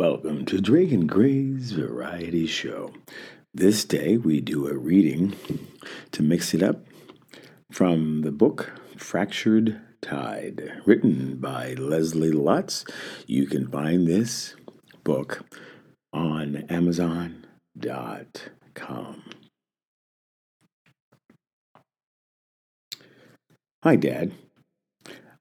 Welcome to Drake and Gray's Variety Show. This day we do a reading to mix it up from the book Fractured Tide, written by Leslie Lutz. You can find this book on Amazon.com. Hi, Dad.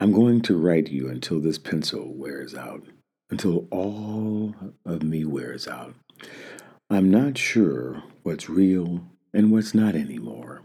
I'm going to write you until this pencil wears out, until all of me wears out. I'm not sure what's real and what's not anymore,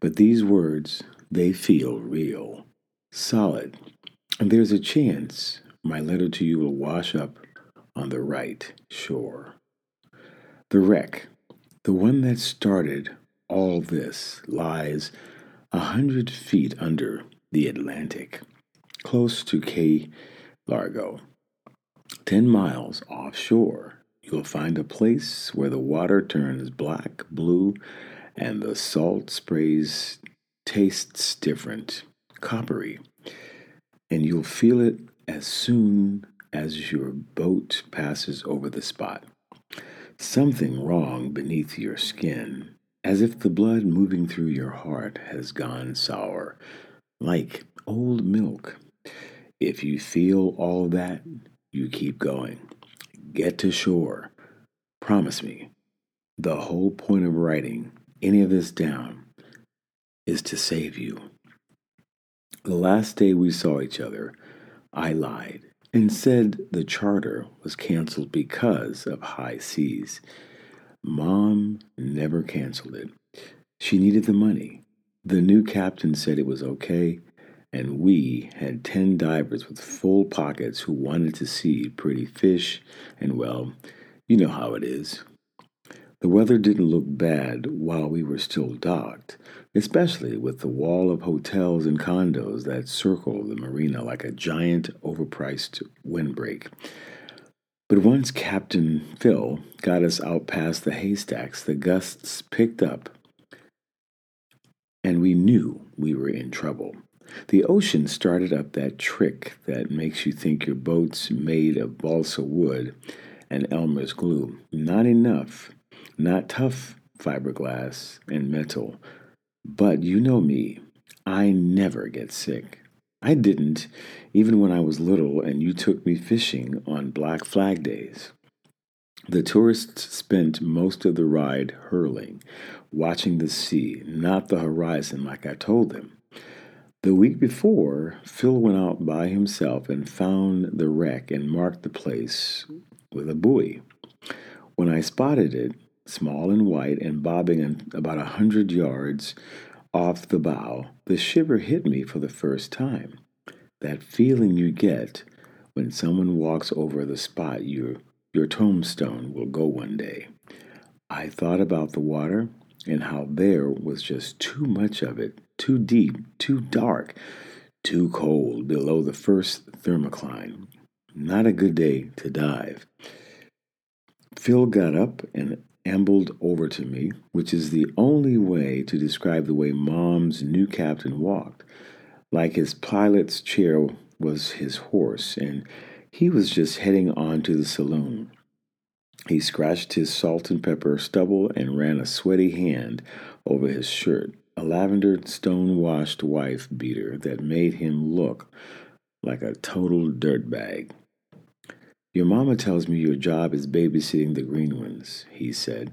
but these words, they feel real, solid, and there's a chance my letter to you will wash up on the right shore. The wreck, the one that started all this, lies a hundred feet under the Atlantic, close to Key Largo. Ten miles offshore, you'll find a place where the water turns black, blue, and the salt sprays tastes different, coppery, and you'll feel it as soon as your boat passes over the spot. Something wrong beneath your skin, as if the blood moving through your heart has gone sour, like old milk. If you feel all that, you keep going. Get to shore. Promise me. The whole point of writing any of this down is to save you. The last day we saw each other, I lied and said the charter was canceled because of high seas. Mom never canceled it. She needed the money. The new captain said it was okay, and we had 10 divers with full pockets who wanted to see pretty fish, and well, you know how it is. The weather didn't look bad while we were still docked, especially with the wall of hotels and condos that circle the marina like a giant overpriced windbreak. But once Captain Phil got us out past the haystacks, the gusts picked up, and we knew we were in trouble. The ocean started up that trick that makes you think your boat's made of balsa wood and Elmer's glue. Not enough, not tough fiberglass and metal, but you know me, I never get sick. I didn't, even when I was little and you took me fishing on Black Flag days. The tourists spent most of the ride hurling, watching the sea, not the horizon like I told them. The week before, Phil went out by himself and found the wreck and marked the place with a buoy. When I spotted it, small and white and bobbing about a hundred yards off the bow, the shiver hit me for the first time. That feeling you get when someone walks over the spot your, your tombstone will go one day. I thought about the water and how there was just too much of it, too deep, too dark, too cold below the first thermocline. Not a good day to dive. Phil got up and ambled over to me, which is the only way to describe the way Mom's new captain walked. Like his pilot's chair was his horse, and he was just heading on to the saloon. He scratched his salt and pepper stubble and ran a sweaty hand over his shirt, a lavender stone washed wife beater that made him look like a total dirtbag. Your mama tells me your job is babysitting the green ones, he said.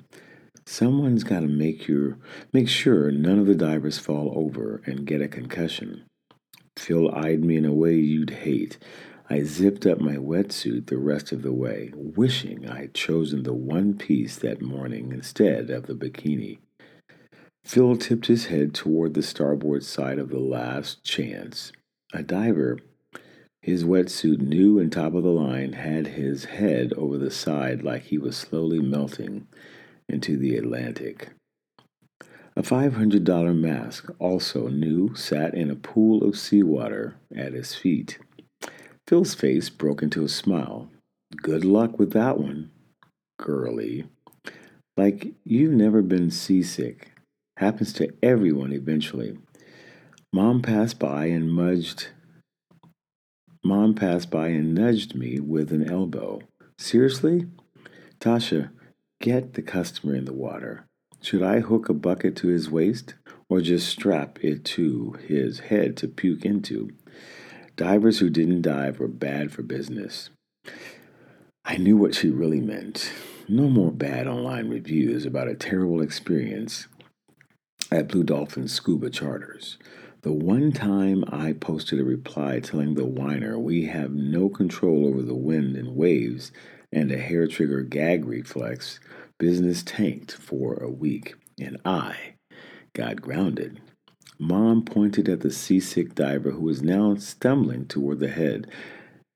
Someone's got to make your make sure none of the divers fall over and get a concussion. Phil eyed me in a way you'd hate. I zipped up my wetsuit the rest of the way, wishing I had chosen the one piece that morning instead of the bikini. Phil tipped his head toward the starboard side of the last chance. A diver his wetsuit, new and top of the line, had his head over the side like he was slowly melting into the Atlantic. A $500 mask, also new, sat in a pool of seawater at his feet. Phil's face broke into a smile. Good luck with that one, girlie. Like you've never been seasick. Happens to everyone eventually. Mom passed by and mudged Mom passed by and nudged me with an elbow. Seriously? Tasha, get the customer in the water. Should I hook a bucket to his waist or just strap it to his head to puke into? Divers who didn't dive were bad for business. I knew what she really meant. No more bad online reviews about a terrible experience at Blue Dolphin Scuba Charters. The one time I posted a reply telling the whiner we have no control over the wind and waves and a hair trigger gag reflex, business tanked for a week, and I got grounded. Mom pointed at the seasick diver who was now stumbling toward the head,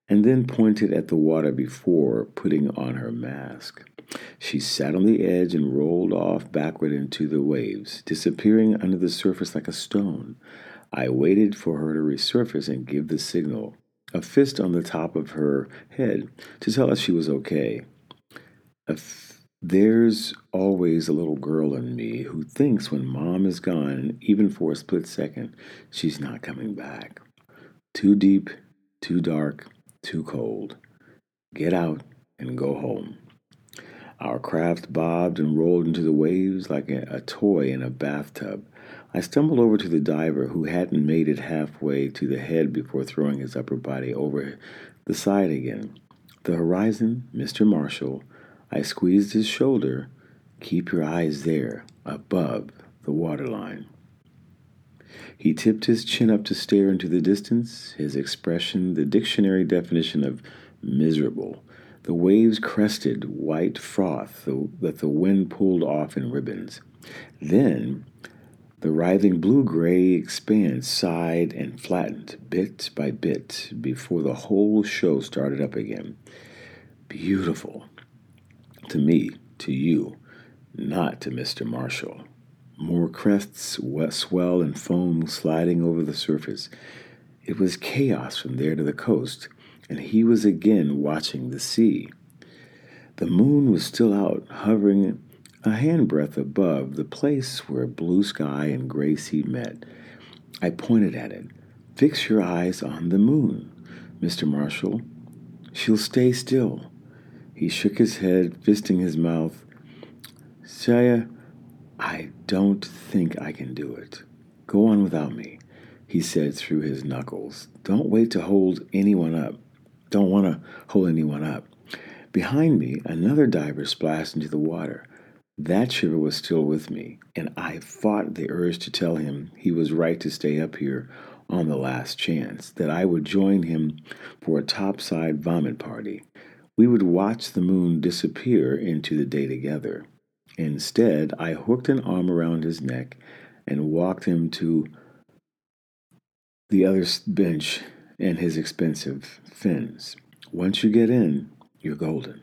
and then pointed at the water before putting on her mask. She sat on the edge and rolled off backward into the waves, disappearing under the surface like a stone. I waited for her to resurface and give the signal, a fist on the top of her head, to tell us she was okay. There's always a little girl in me who thinks when mom is gone, even for a split second, she's not coming back. Too deep, too dark, too cold. Get out and go home. Our craft bobbed and rolled into the waves like a, a, toy in a bathtub. I stumbled over to the diver who hadn't made it halfway to the head before throwing his upper body over the side again. The horizon, Mr. Marshall. I squeezed his shoulder. Keep your eyes there, above the waterline. He tipped his chin up to stare into the distance, his expression the dictionary definition of miserable. The waves crested white froth that the wind pulled off in ribbons. Then the writhing blue gray expanse sighed and flattened bit by bit before the whole show started up again. Beautiful. To me, to you, not to Mr. Marshall. More crests, swell, and foam sliding over the surface. It was chaos from there to the coast and he was again watching the sea. The moon was still out, hovering a handbreadth above the place where blue sky and gray sea met. I pointed at it. Fix your eyes on the moon, Mr. Marshall. She'll stay still. He shook his head, fisting his mouth. Shaya, I don't think I can do it. Go on without me, he said through his knuckles. Don't wait to hold anyone up. Don't want to hold anyone up. Behind me, another diver splashed into the water. That shiver was still with me, and I fought the urge to tell him he was right to stay up here on the last chance, that I would join him for a topside vomit party. We would watch the moon disappear into the day together. Instead, I hooked an arm around his neck and walked him to the other bench and his expensive fins. Once you get in, you're golden.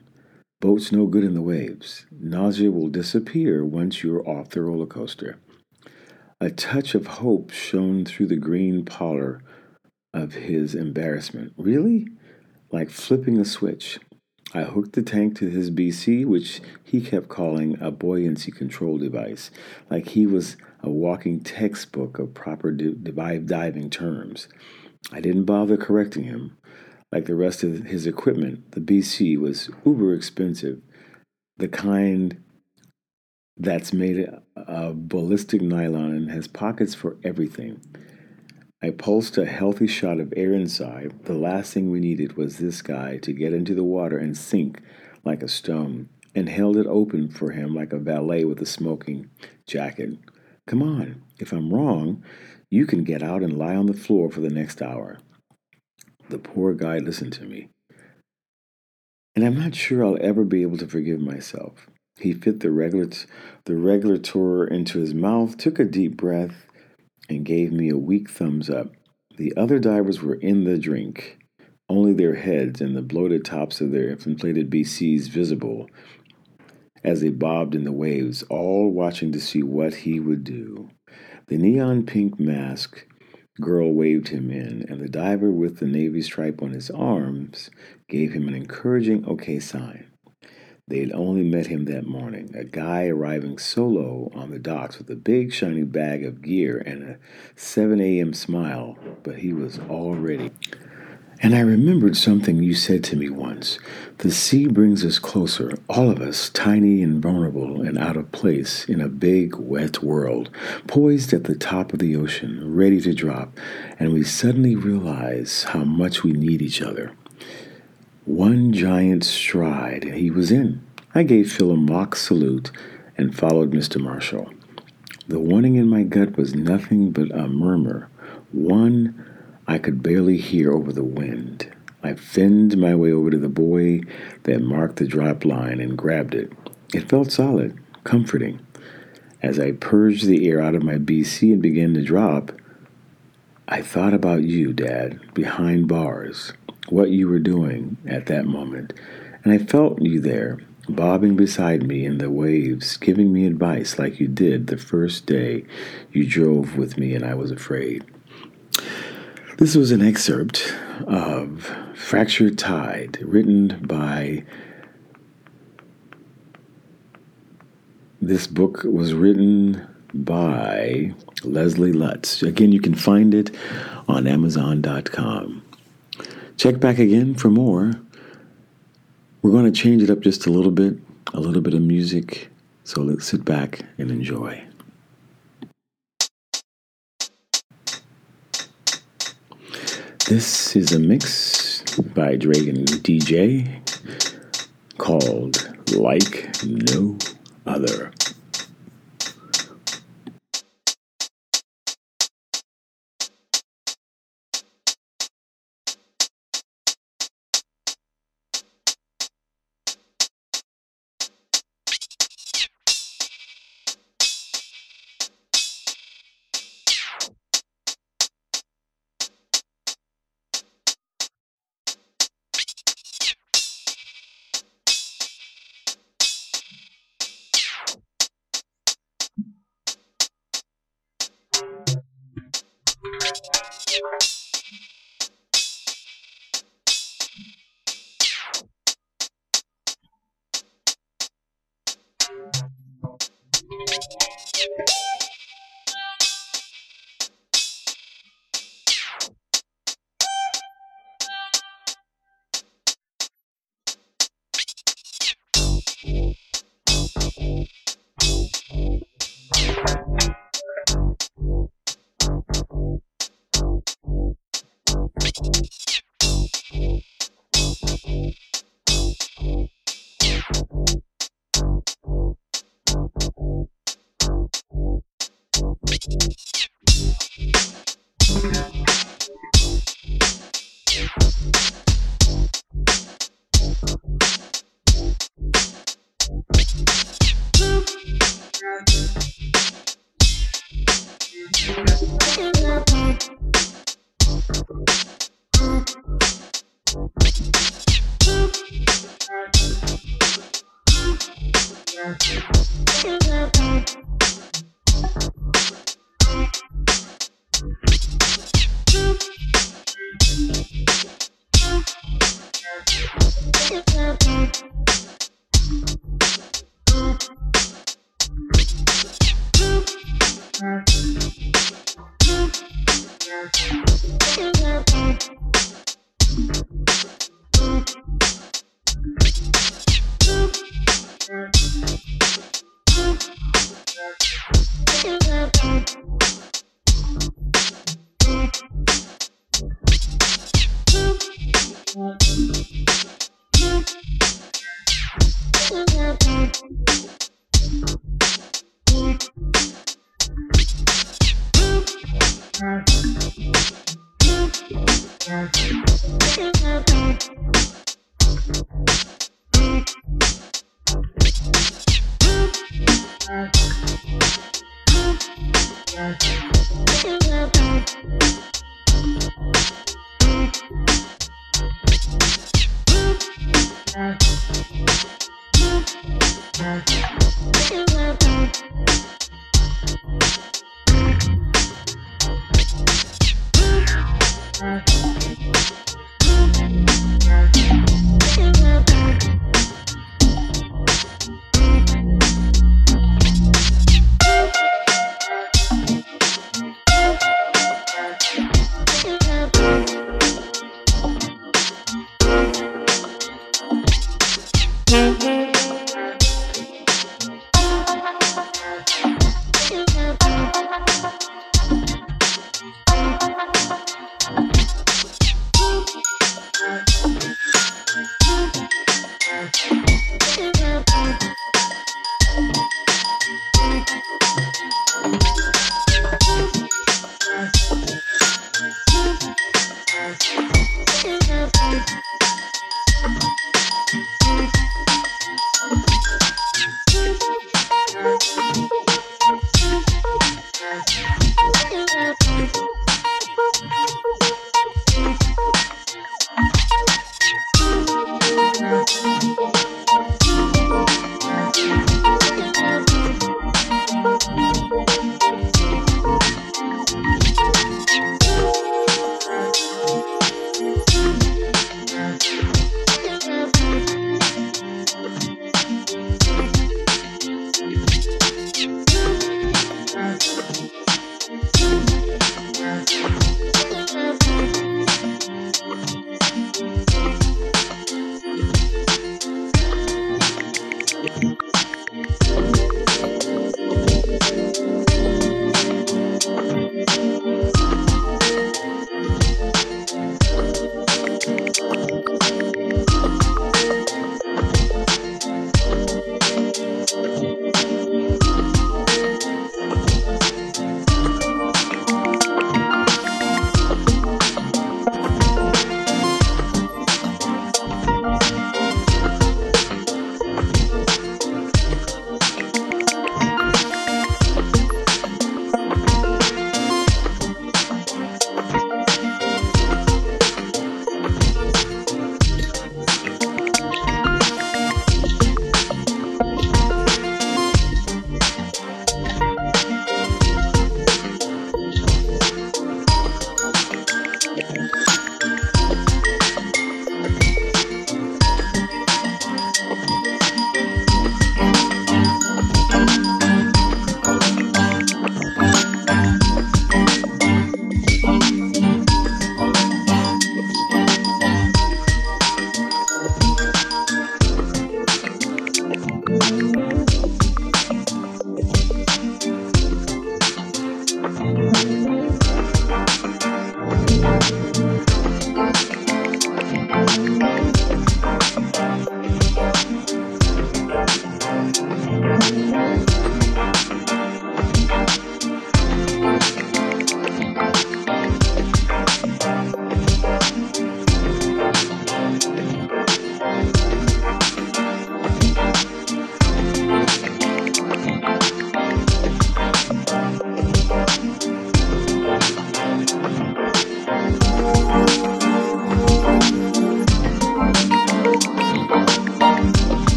Boat's no good in the waves. Nausea will disappear once you're off the roller coaster. A touch of hope shone through the green pallor of his embarrassment. Really? Like flipping a switch. I hooked the tank to his BC, which he kept calling a buoyancy control device, like he was a walking textbook of proper diving terms. I didn't bother correcting him. Like the rest of his equipment, the BC was uber expensive, the kind that's made of uh, ballistic nylon and has pockets for everything. I pulsed a healthy shot of air inside. The last thing we needed was this guy to get into the water and sink like a stone, and held it open for him like a valet with a smoking jacket. Come on, if I'm wrong, you can get out and lie on the floor for the next hour. The poor guy listened to me. And I'm not sure I'll ever be able to forgive myself. He fit the regular, the regulator into his mouth, took a deep breath, and gave me a weak thumbs up. The other divers were in the drink, only their heads and the bloated tops of their inflated BCs visible as they bobbed in the waves, all watching to see what he would do. The neon pink mask girl waved him in, and the diver with the navy stripe on his arms gave him an encouraging okay sign. They had only met him that morning, a guy arriving solo on the docks with a big shiny bag of gear and a 7 a.m. smile, but he was all ready. And I remembered something you said to me once. The sea brings us closer, all of us, tiny and vulnerable and out of place in a big, wet world, poised at the top of the ocean, ready to drop, and we suddenly realize how much we need each other. One giant stride, he was in. I gave Phil a mock salute and followed Mr. Marshall. The warning in my gut was nothing but a murmur, one I could barely hear over the wind. I finned my way over to the buoy that marked the drop line and grabbed it. It felt solid, comforting. As I purged the air out of my BC and began to drop, I thought about you, Dad, behind bars, what you were doing at that moment, and I felt you there, bobbing beside me in the waves, giving me advice like you did the first day you drove with me and I was afraid. This was an excerpt of Fractured Tide, written by. This book was written by Leslie Lutz. Again, you can find it on Amazon.com. Check back again for more. We're going to change it up just a little bit, a little bit of music. So let's sit back and enjoy. This is a mix by Dragon DJ called Like No Other. Thank you. Thank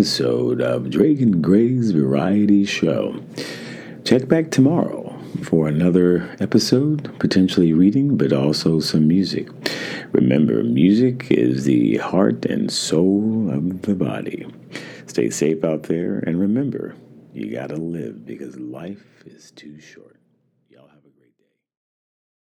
episode of Drake and Gray's Variety Show. Check back tomorrow for another episode, potentially reading, but also some music. Remember, music is the heart and soul of the body. Stay safe out there, and remember, you gotta live because life is too short.